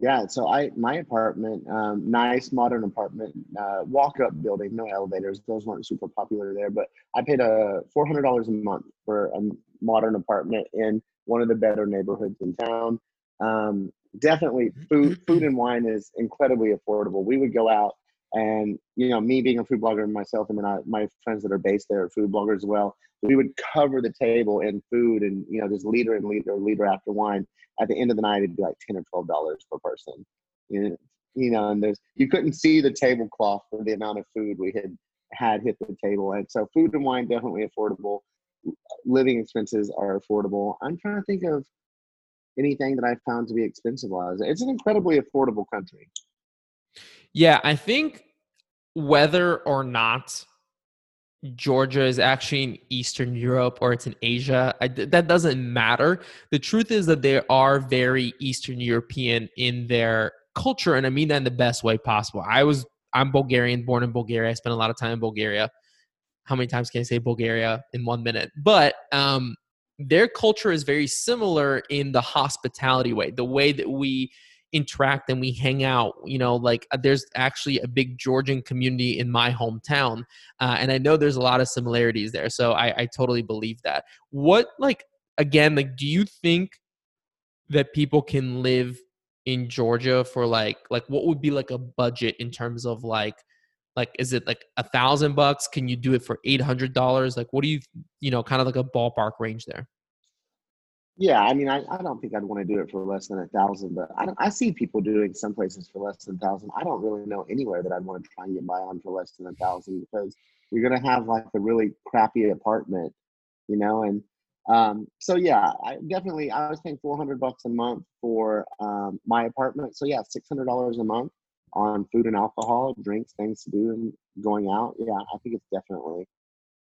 Yeah, so I my apartment, um, nice modern apartment, uh, walk up building, no elevators. Those weren't super popular there, but I paid a four hundred dollars a month for a modern apartment in one of the better neighborhoods in town. Um, definitely, mm-hmm. food mm-hmm. food and wine is incredibly affordable. We would go out and you know, me being a food blogger myself, and then I, my friends that are based there are food bloggers as well. We would cover the table in food and you know, just liter and liter, liter after wine. At the end of the night it'd be like 10 or 12 dollars per person. You know, you know and there's you couldn't see the tablecloth for the amount of food we had had hit the table. And so food and wine definitely affordable. Living expenses are affordable. I'm trying to think of anything that i found to be expensive it's an incredibly affordable country Yeah, I think whether or not Georgia is actually in Eastern Europe or it's in Asia, I, that doesn't matter. The truth is that they are very Eastern European in their culture, and I mean that in the best way possible. I was I'm Bulgarian, born in Bulgaria. I spent a lot of time in Bulgaria. How many times can I say Bulgaria in one minute? But um, their culture is very similar in the hospitality way, the way that we interact and we hang out. You know, like uh, there's actually a big Georgian community in my hometown, uh, and I know there's a lot of similarities there. So I, I totally believe that. What like again, like, do you think that people can live in Georgia for like like what would be like a budget in terms of like like is it like a thousand bucks? Can you do it for eight hundred dollars? Like what do you you know kind of like a ballpark range there? Yeah, I mean, I, I don't think I'd want to do it for less than a thousand, but I I see people doing some places for less than a thousand. I don't really know anywhere that I'd want to try and get by on for less than a thousand because you're gonna have like a really crappy apartment, you know. And um, so yeah, I definitely I was paying four hundred bucks a month for um, my apartment. So yeah, six hundred dollars a month on food and alcohol, drinks, things to do, and going out. Yeah, I think it's definitely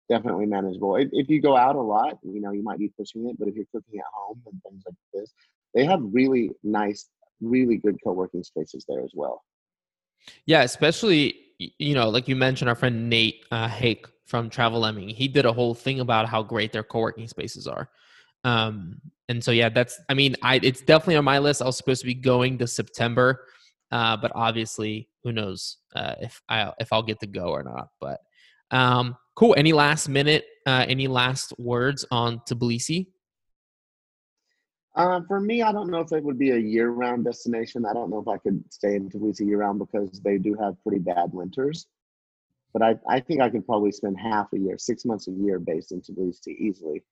definitely manageable. If, if you go out a lot, you know, you might be pushing it, but if you're cooking at home and things like this, they have really nice, really good co-working spaces there as well. Yeah, especially you know, like you mentioned, our friend Nate uh, Hake from Travel Lemming, he did a whole thing about how great their co-working spaces are. Um, and so yeah, that's I mean, I it's definitely on my list. I was supposed to be going to September, uh, but obviously, who knows uh, if I if I'll get to go or not. But um, cool. Any last minute, uh, any last words on Tbilisi? Uh, for me, I don't know if it would be a year-round destination. I don't know if I could stay in Tbilisi year-round because they do have pretty bad winters. But I, I think I could probably spend half a year, six months a year based in Tbilisi easily.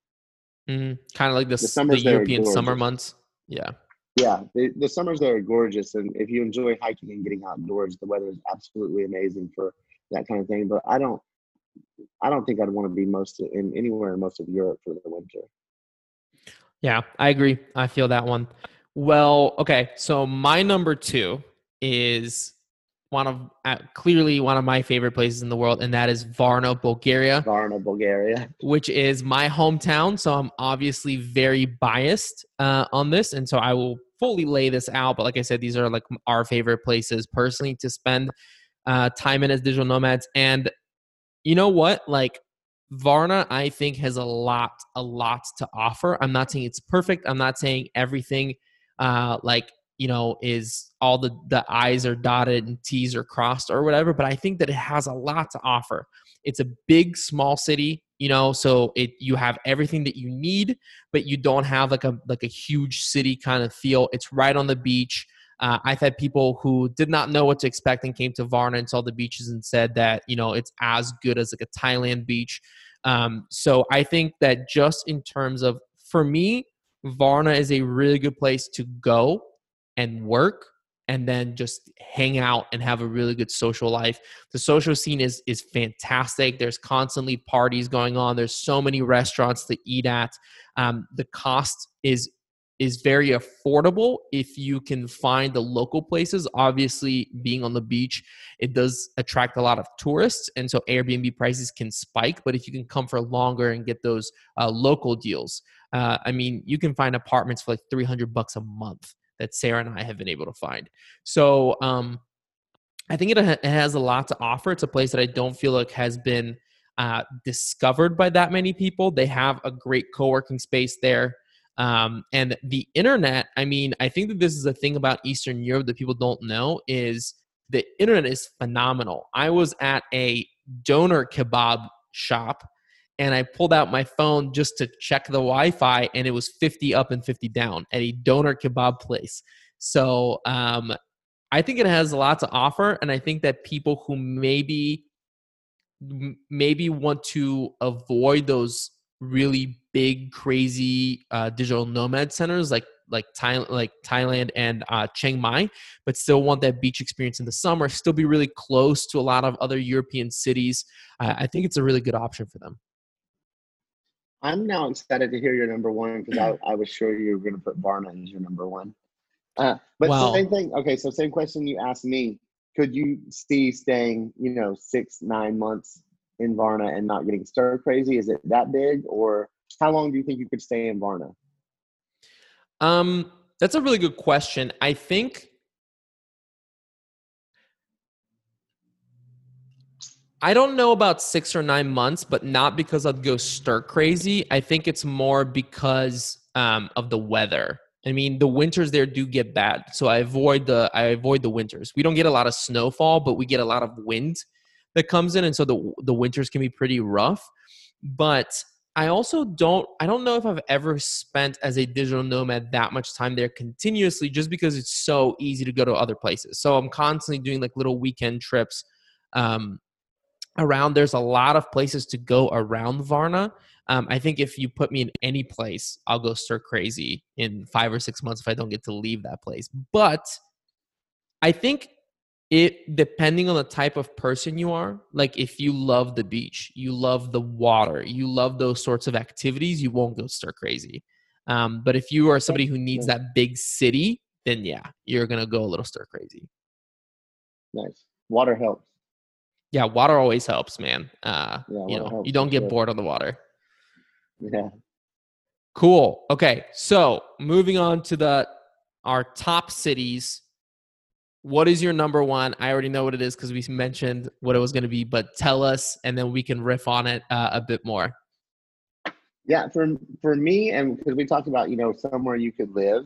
Mm, kind of like the, The the summers there are European summer months. Yeah. Yeah, the, the summers there are gorgeous, and if you enjoy hiking and getting outdoors, the weather is absolutely amazing for that kind of thing. But I don't, I don't think I'd want to be most in anywhere in most of Europe for the winter. Yeah, I agree. I feel that one. Well, okay. So my number two is one of uh, clearly one of my favorite places in the world, and that is Varna, Bulgaria, Varna, Bulgaria. which is my hometown. So I'm obviously very biased uh, on this, and so I will fully lay this out. But like I said, these are like our favorite places personally to spend uh, time in as digital nomads. And you know what? Like Varna, I think has a lot, a lot to offer. I'm not saying it's perfect. I'm not saying everything, uh, like you know, is all the the I's are dotted and T's are crossed or whatever. But I think that it has a lot to offer. It's a big, small city, you know, so it you have everything that you need, but you don't have like a like a huge city kind of feel. It's right on the beach. Uh, I've had people who did not know what to expect and came to Varna and saw the beaches and said that you know it's as good as like a Thailand beach. Um, so I think that just in terms of for me, Varna is a really good place to go and work and then just hang out and have a really good social life. The social scene is is fantastic. There's constantly parties going on. There's so many restaurants to eat at. Um, the cost is is very affordable if you can find the local places. Obviously, being on the beach, it does attract a lot of tourists, and so Airbnb prices can spike. But if you can come for longer and get those uh, local deals, uh, I mean, you can find apartments for like three hundred bucks a month that Sarah and I have been able to find. So um, I think it, it has a lot to offer. It's a place that I don't feel like has been uh, discovered by that many people. They have a great co working space there. Um, and the internet, I mean, I think that this is a thing about Eastern Europe that people don't know is the internet is phenomenal. I was at a doner kebab shop and I pulled out my phone just to check the Wi-Fi, and it was 50 up and 50 down at a doner kebab place. So um, I think it has a lot to offer, and I think that people who maybe maybe want to avoid those really big, crazy uh, digital nomad centers like like Thailand, like Thailand and uh, Chiang Mai, but still want that beach experience in the summer. Still be really close to a lot of other European cities. Uh, I think it's a really good option for them. I'm now excited to hear your number one because I, I was sure you were going to put Varna as your number one. Uh, but Well- same thing. Okay, so same question you asked me. Could you see staying, you know, six, nine months in Varna and not getting stir crazy? Is it that big, or how long do you think you could stay in Varna? Um, that's a really good question. I think I don't know about six or nine months, but not because I'd go stir crazy. I think it's more because um, of the weather. I mean, the winters there do get bad, so I avoid the I avoid the winters. We don't get a lot of snowfall, but we get a lot of wind that comes in, and so the the winters can be pretty rough. But I also don't I don't know if I've ever spent as a digital nomad that much time there continuously just because it's so easy to go to other places. So I'm constantly doing like little weekend trips um, around. There's a lot of places to go around Varna. Um, I think if you put me in any place, I'll go stir crazy in five or six months if I don't get to leave that place. But I think it depending on the type of person you are like if you love the beach you love the water you love those sorts of activities you won't go stir crazy um, but if you are somebody who needs that big city then yeah you're gonna go a little stir crazy Nice. Water helps. Yeah water always helps man uh, Yeah, you know you don't get sure. bored on the water Yeah. Cool. Okay. So moving on to the our top cities. What is your number one? I already know what it is because we mentioned what it was going to be, but tell us, and then we can riff on it uh, a bit more. Yeah, for for me, and because we talked about you know somewhere you could live,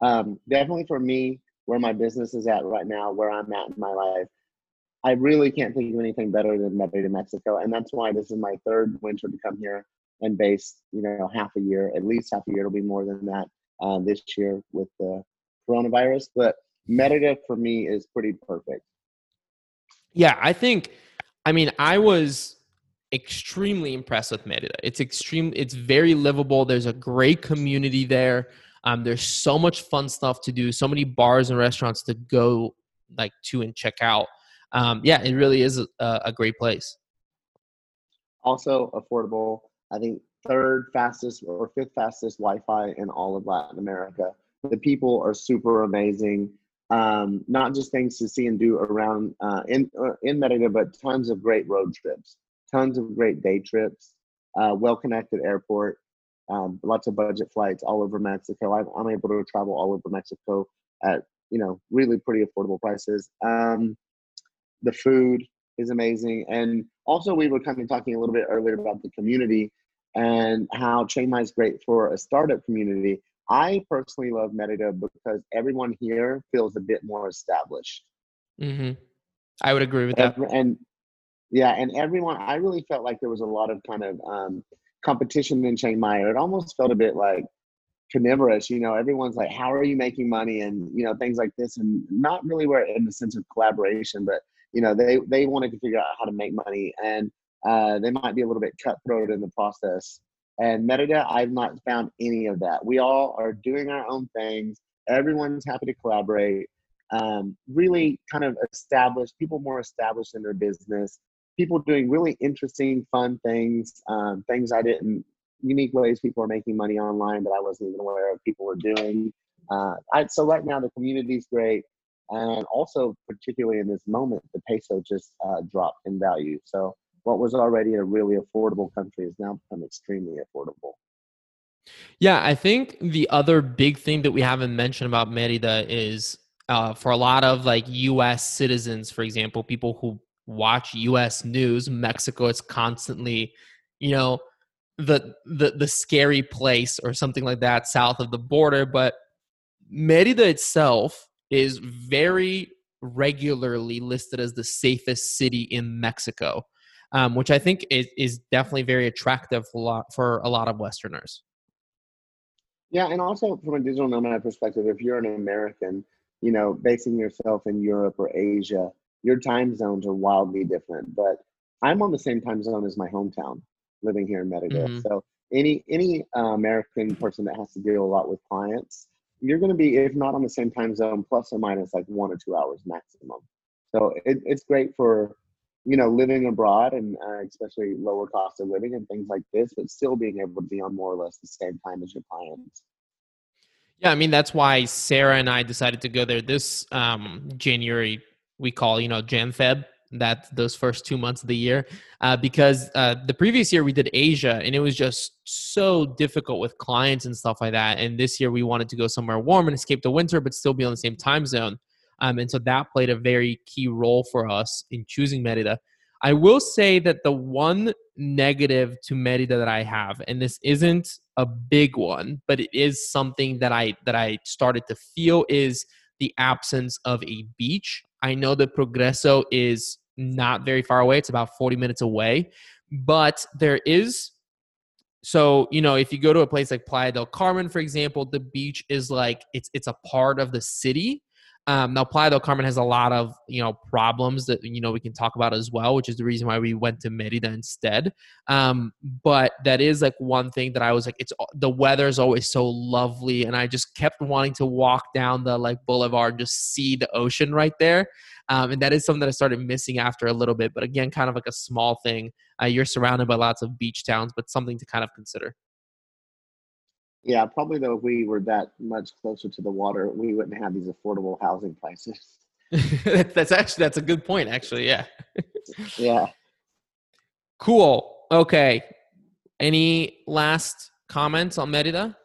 um, definitely for me, where my business is at right now, where I'm at in my life, I really can't think of anything better than Merida, Mexico, and that's why this is my third winter to come here and base you know half a year, at least half a year. It'll be more than that um, this year with the coronavirus, but Merida for me is pretty perfect. Yeah, I think. I mean, I was extremely impressed with Merida. It's extreme. It's very livable. There's a great community there. Um, there's so much fun stuff to do. So many bars and restaurants to go like to and check out. Um, yeah, it really is a, a great place. also affordable. I think third fastest or fifth fastest Wi-Fi in all of Latin America. The people are super amazing. Um, not just things to see and do around uh, in uh, in Merida, but tons of great road trips, tons of great day trips, uh, well-connected airport, um, lots of budget flights all over Mexico. I'm, I'm able to travel all over Mexico at you know really pretty affordable prices. Um, the food is amazing, and also we were kind of talking a little bit earlier about the community and how Chiang Mai is great for a startup community. I personally love Merida because everyone here feels a bit more established. hmm I would agree with that. Every- and yeah, and everyone, I really felt like there was a lot of kind of um, competition in Chiang Mai. It almost felt a bit like carnivorous. You know, everyone's like, "How are you making money?" and you know things like this, and not really where in the sense of collaboration, but you know they they wanted to figure out how to make money, and uh, they might be a little bit cutthroat in the process. And Merida, I've not found any of that. We all are doing our own things. Everyone's happy to collaborate. Um, really kind of established people more established in their business. People doing really interesting, fun things. Um, things I didn't unique ways people are making money online that I wasn't even aware of people were doing. Uh, I, so right now the community's great, and also particularly in this moment, the peso just uh, dropped in value. So what was already a really affordable country has now become extremely affordable. Yeah, I think the other big thing that we haven't mentioned about Merida is uh, for a lot of like U.S. citizens, for example, people who watch U.S. news, Mexico is constantly, you know, the the the scary place or something like that south of the border. But Merida itself is very regularly listed as the safest city in Mexico, um, which I think is, is definitely very attractive for a lot, for a lot of Westerners. Yeah, and also from a digital nomad perspective, if you're an American, you know, basing yourself in Europe or Asia, your time zones are wildly different. But I'm on the same time zone as my hometown, living here in Merida. Mhm. So any any uh, American person that has to deal a lot with clients, you're going to be, if not on the same time zone, plus or minus like one or two hours maximum. So it, it's great for you know living abroad and uh, especially lower cost of living and things like this, but still being able to be on more or less the same time as your clients. Yeah, I mean that's why Sarah and I decided to go there this um, January. We call you know Jan Feb that those first two months of the year uh, because uh, the previous year we did Asia and it was just so difficult with clients and stuff like that. And this year we wanted to go somewhere warm and escape the winter, but still be on the same time zone. Um, and so that played a very key role for us in choosing Merida. I will say that the one negative to Merida that I have, and this isn't a big one, but it is something that I that I started to feel is the absence of a beach. I know that Progreso is not very far away; it's about forty minutes away, but there is so you know if you go to a place like playa del carmen for example the beach is like it's it's a part of the city um, now playa del carmen has a lot of you know problems that you know we can talk about as well which is the reason why we went to merida instead. Um, but that is like one thing that i was like it's the weather is always so lovely and i just kept wanting to walk down the like boulevard and just see the ocean right there. Um, and that is something that i started missing after a little bit but again kind of like a small thing. Uh, you're surrounded by lots of beach towns but something to kind of consider Yeah, probably though, if we were that much closer to the water, we wouldn't have these affordable housing prices. that's actually that's a good point actually yeah Yeah. cool okay any last comments on merida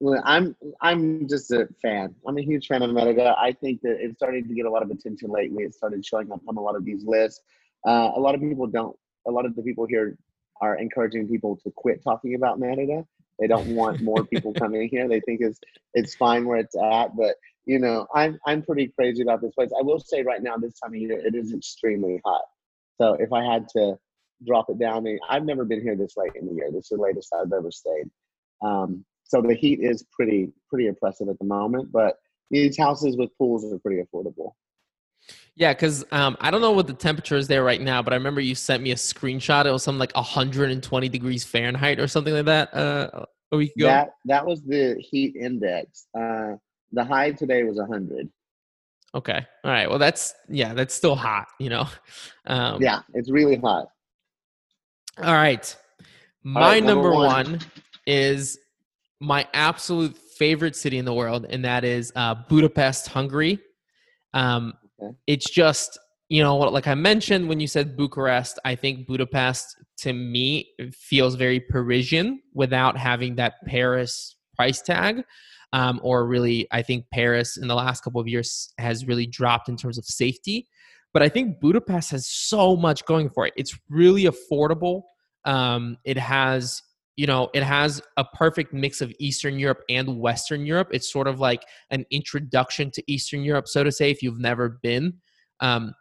Well, I'm I'm just a fan. I'm a huge fan of Merida. I think that it's starting to get a lot of attention lately. It started showing up on a lot of these lists. Uh, a lot of people don't. A lot of the people here are encouraging people to quit talking about Merida. They don't want more people coming here. They think it's it's fine where it's at. But you know, I'm I'm pretty crazy about this place. I will say right now, this time of year, it is extremely hot. So if I had to drop it down, I mean, I've never been here this late in the year. This is the latest I've ever stayed. Um, so the heat is pretty pretty oppressive at the moment, but these houses with pools are pretty affordable. Yeah, because um, I don't know what the temperature is there right now, but I remember you sent me a screenshot. It was something like 120 degrees Fahrenheit or something like that uh, a week ago. That that was the heat index. Uh, the high today was 100. okay, all right. Well, that's yeah, that's still hot. You know. Um, Yeah, it's really hot. All right. My right, number, number one. one. is my absolute favorite city in the world, and that is uh, Budapest, Hungary. Um, Okay. It's just, you know, like I mentioned when you said Bucharest, I think Budapest to me feels very Parisian without having that Paris price tag. Um, or really, I think Paris in the last couple of years has really dropped in terms of safety. But I think Budapest has so much going for it. It's really affordable. Um, it has, you know, it has a perfect mix of Eastern Europe and Western Europe. It's sort of like an introduction to Eastern Europe, so to say, if you've never been. Um,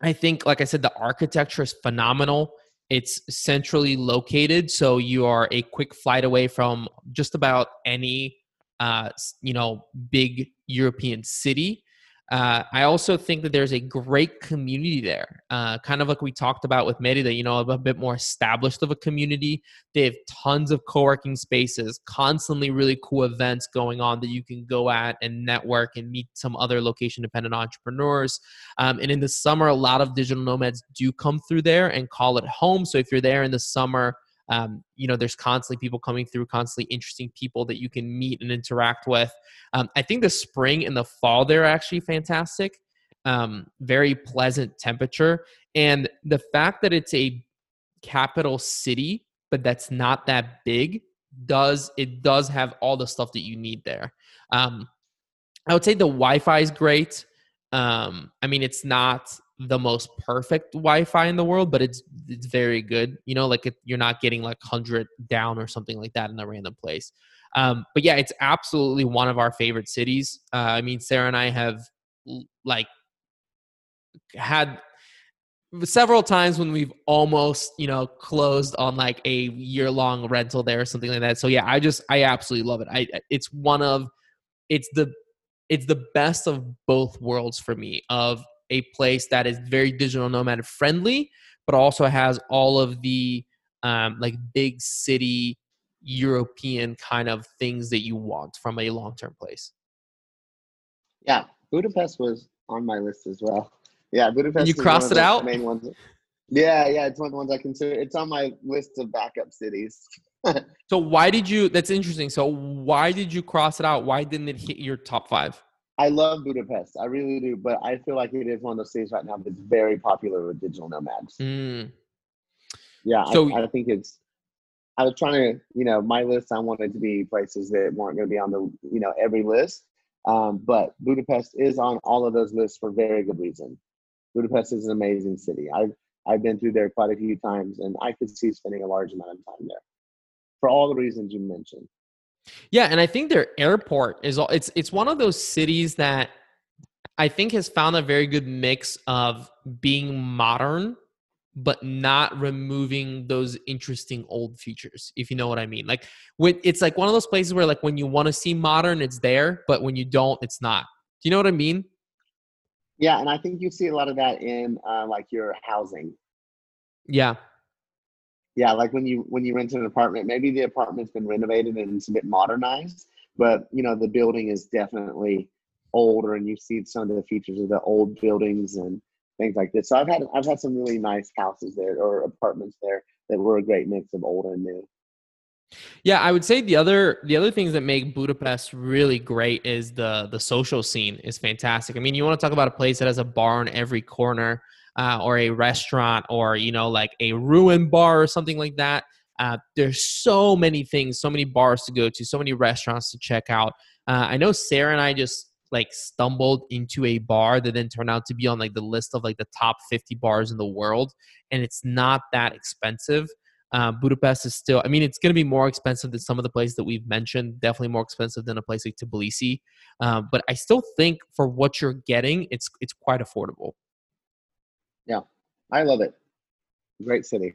I think, like I said, the architecture is phenomenal. It's centrally located, so you are a quick flight away from just about any, uh, you know, big European city. Uh, I also think that there's a great community there, uh, kind of like we talked about with Merida. You know, a bit more established of a community. They have tons of co-working spaces, constantly really cool events going on that you can go at and network and meet some other location-dependent entrepreneurs. Um, and in the summer, a lot of digital nomads do come through there and call it home. So if you're there in the summer, um, you know, there's constantly people coming through, constantly interesting people that you can meet and interact with. Um, I think the spring and the fall there are actually fantastic. Um, very pleasant temperature, and the fact that it's a capital city, but that's not that big, does it does have all the stuff that you need there. Um, I would say the Wi-Fi is great. Um, I mean, it's not the most perfect Wi-Fi in the world, but it's it's very good. You know, like it, you're not getting like hundred down or something like that in a random place. Um, but yeah, it's absolutely one of our favorite cities. Uh, I mean, Sarah and I have like had several times when we've almost you know closed on like a year long rental there or something like that so yeah i just i absolutely love it i it's one of it's the it's the best of both worlds for me of a place that is very digital nomad friendly but also has all of the um, like big city european kind of things that you want from a long-term place Yeah, Budapest was on my list as well. Yeah, Budapest. you is crossed it out? Main ones. Yeah, yeah, it's one of the ones I consider. It's on my list of backup cities. so why did you that's interesting so why did you cross it out why didn't it hit your top five I love Budapest. I really do, but I feel like it is one of those cities right now that's very popular with digital nomads. Mm. Yeah, So- I, I think it's. I was trying to, you know, my list. I wanted to be places that weren't going to be on the, you know, every list. Um, but Budapest is on all of those lists for very good reason. Budapest is an amazing city. I've I've been through there quite a few times, and I could see spending a large amount of time there for all the reasons you mentioned. Yeah, and I think their airport is all it's it's one of those cities that I think has found a very good mix of being modern but not removing those interesting old features if you know what i mean. Like when it's like one of those places where like when you want to see modern it's there but when you don't it's not. Do you know what i mean? Yeah, and I think you see a lot of that in uh, like your housing. yeah Yeah, like when you when you rent an apartment, maybe the apartment's been renovated and it's a bit modernized, but you know the building is definitely older, and you see some of the features of the old buildings and things like this. So I've had I've had some really nice houses there or apartments there that were a great mix of old and new. Yeah, I would say the other the other things that make Budapest really great is the the social scene is fantastic. I mean, you want to talk about a place that has a bar in every corner, uh, or a restaurant, or you know, like a ruin bar or something like that. Uh, there's so many things, so many bars to go to, so many restaurants to check out. Uh, I know Sarah and I just like stumbled into a bar that then turned out to be on like the list of like the top 50 bars in the world, and it's not that expensive. Uh, Budapest is still, I mean, it's going to be more expensive than some of the places that we've mentioned, definitely more expensive than a place like Tbilisi. Um, but I still think for what you're getting, it's it's quite affordable. I love it. Great city.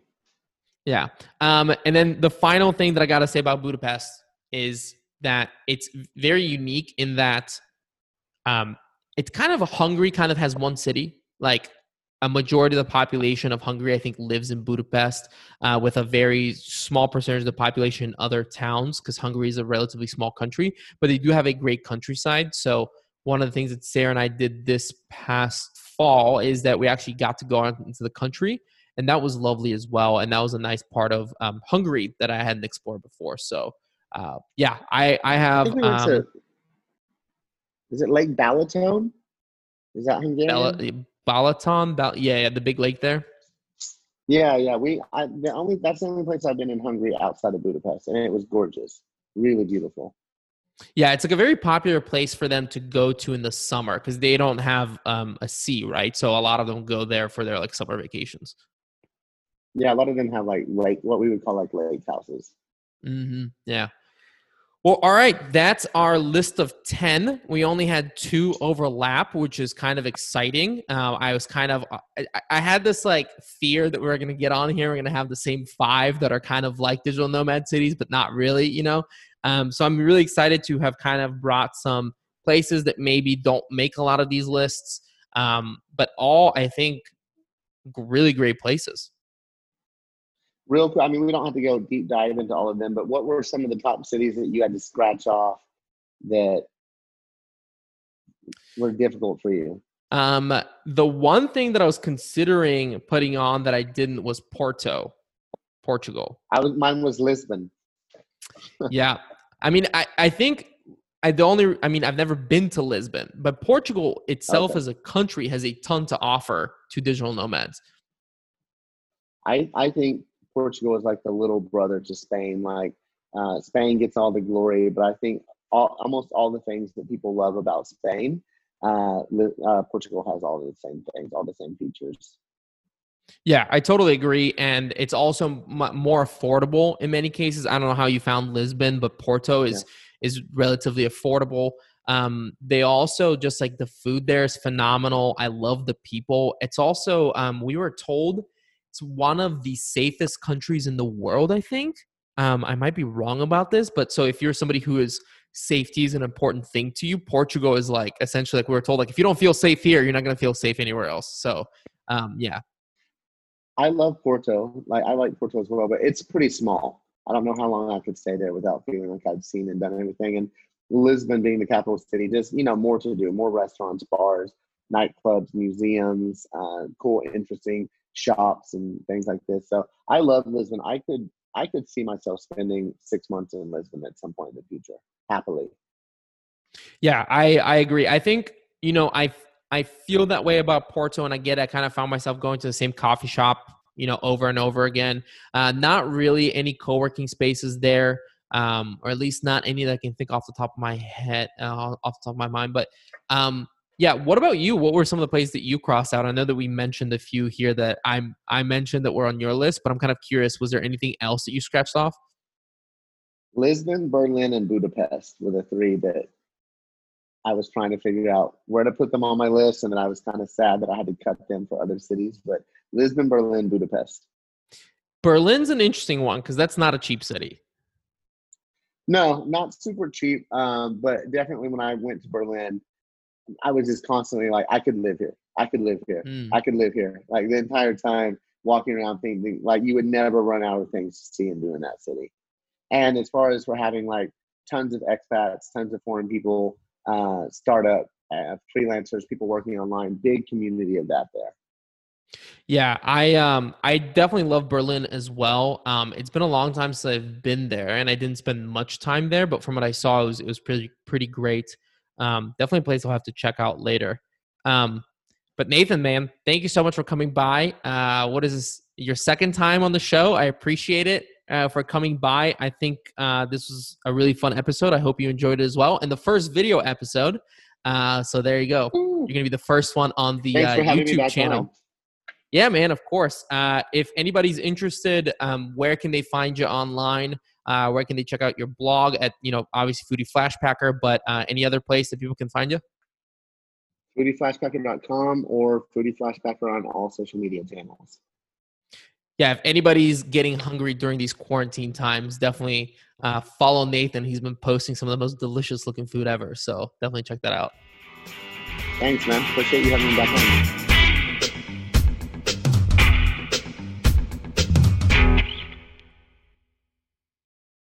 Yeah. Um, and then the final thing that I got to say about Budapest is that it's very unique in that um, it's kind of a Hungary kind of has one city. Like a majority of the population of Hungary, I think, lives in Budapest, uh, with a very small percentage of the population in other towns because Hungary is a relatively small country, but they do have a great countryside. So one of the things that Sarah and I did this past fall is that we actually got to go out into the country and that was lovely as well. And that was a nice part of um, Hungary that I hadn't explored before. So, uh, yeah, I I I have we um, to. Is it Lake Balaton? Is that Hungarian? Bala- Balaton, Bal- yeah, yeah, the big lake there. Yeah, yeah. We I the only that's the only place I've been in Hungary outside of Budapest, and it was gorgeous, really beautiful. Yeah, it's like a very popular place for them to go to in the summer because they don't have um, a sea, right? So a lot of them go there for their like summer vacations. Yeah, a lot of them have like lake, what we would call like lake houses. hmm Yeah. Well, all right. That's our list of 10. We only had two overlap, which is kind of exciting. Uh, I was kind of, I, I had this like fear that we are going to get on here. We're going to have the same five that are kind of like digital nomad cities, but not really, you know? Um, so I'm really excited to have kind of brought some places that maybe don't make a lot of these lists, um, but all, I think, really great places. Real quick, I mean, we don't have to go deep dive into all of them, but what were some of the top cities that you had to scratch off that were difficult for you? Um, the one thing that I was considering putting on that I didn't was Porto, Portugal. I was mine was Lisbon. Yeah, I mean, I I think I the only I mean I've never been to Lisbon, but Portugal itself Okay. as a country has a ton to offer to digital nomads. I I think Portugal is like the little brother to Spain. Like uh, Spain gets all the glory, but I think all, almost all the things that people love about Spain, uh, uh, Portugal has all the same things, all the same features. Yeah, I totally agree, and it's also m- more affordable in many cases. I don't know how you found Lisbon, but Porto is is relatively affordable. Um, they also just like the food there is phenomenal. I love the people. It's also um, we were told it's one of the safest countries in the world. I think um, I might be wrong about this, but so if you're somebody who is safety is an important thing to you, Portugal is like essentially like we were told like if you don't feel safe here, you're not going to feel safe anywhere else. So um, yeah, I love Porto. Like I like Porto as well, but it's pretty small. I don't know how long I could stay there without feeling like I've seen and done everything. And Lisbon being the capital city, just you know, more to do, more restaurants, bars, nightclubs, museums, uh, cool, interesting shops and things like this. So I love Lisbon. I could I could see myself spending six months in Lisbon at some point in the future, happily. Yeah, I I agree. I think you know I I feel that way about Porto, and I get. I kind of found myself going to the same coffee shop, you know, over and over again. Uh, not really any co-working spaces there, um, or at least not any that I can think off the top of my head, uh, off the top of my mind. But um, yeah, what about you? What were some of the places that you crossed out? I know that we mentioned a few here that I'm I mentioned that were on your list, but I'm kind of curious. Was there anything else that you scratched off? Lisbon, Berlin, and Budapest were the three that I was trying to figure out where to put them on my list, and then I was kind of sad that I had to cut them for other cities. But Lisbon, Berlin, Budapest. Berlin's an interesting one because that's not a cheap city. No, not super cheap, um, but definitely when I went to Berlin, I was just constantly like, I could live here. I could live here. Mm. I could live here. Like the entire time walking around thinking like you would never run out of things to see and do in that city. And as far as we're having like tons of expats, tons of foreign people, uh, startup, uh, freelancers, people working online, big community of that there. Yeah, I um I definitely love Berlin as well. Um, it's been a long time since I've been there, and I didn't spend much time there. But from what I saw, it was it was pretty pretty great. Um, definitely a place I'll have to check out later. Um, but Nathan, man, thank you so much for coming by. Uh, what is this? Your second time on the show. I appreciate it uh, for coming by. I think uh, this was a really fun episode. I hope you enjoyed it as well. And the first video episode. Uh, so there you go. You're gonna be the first one on the uh, for having me YouTube channel. on. Yeah, man, of course. Uh, if anybody's interested, um, where can they find you online? Uh, where can they check out your blog at, you know, obviously Foodie Flashpacker, but uh, any other place that people can find you? foodieflashpacker.com or foodieflashpacker on all social media channels. Yeah, if anybody's getting hungry during these quarantine times, definitely uh, follow Nathan. He's been posting some of the most delicious looking food ever. So definitely check that out. Thanks, man. Appreciate you having me back on.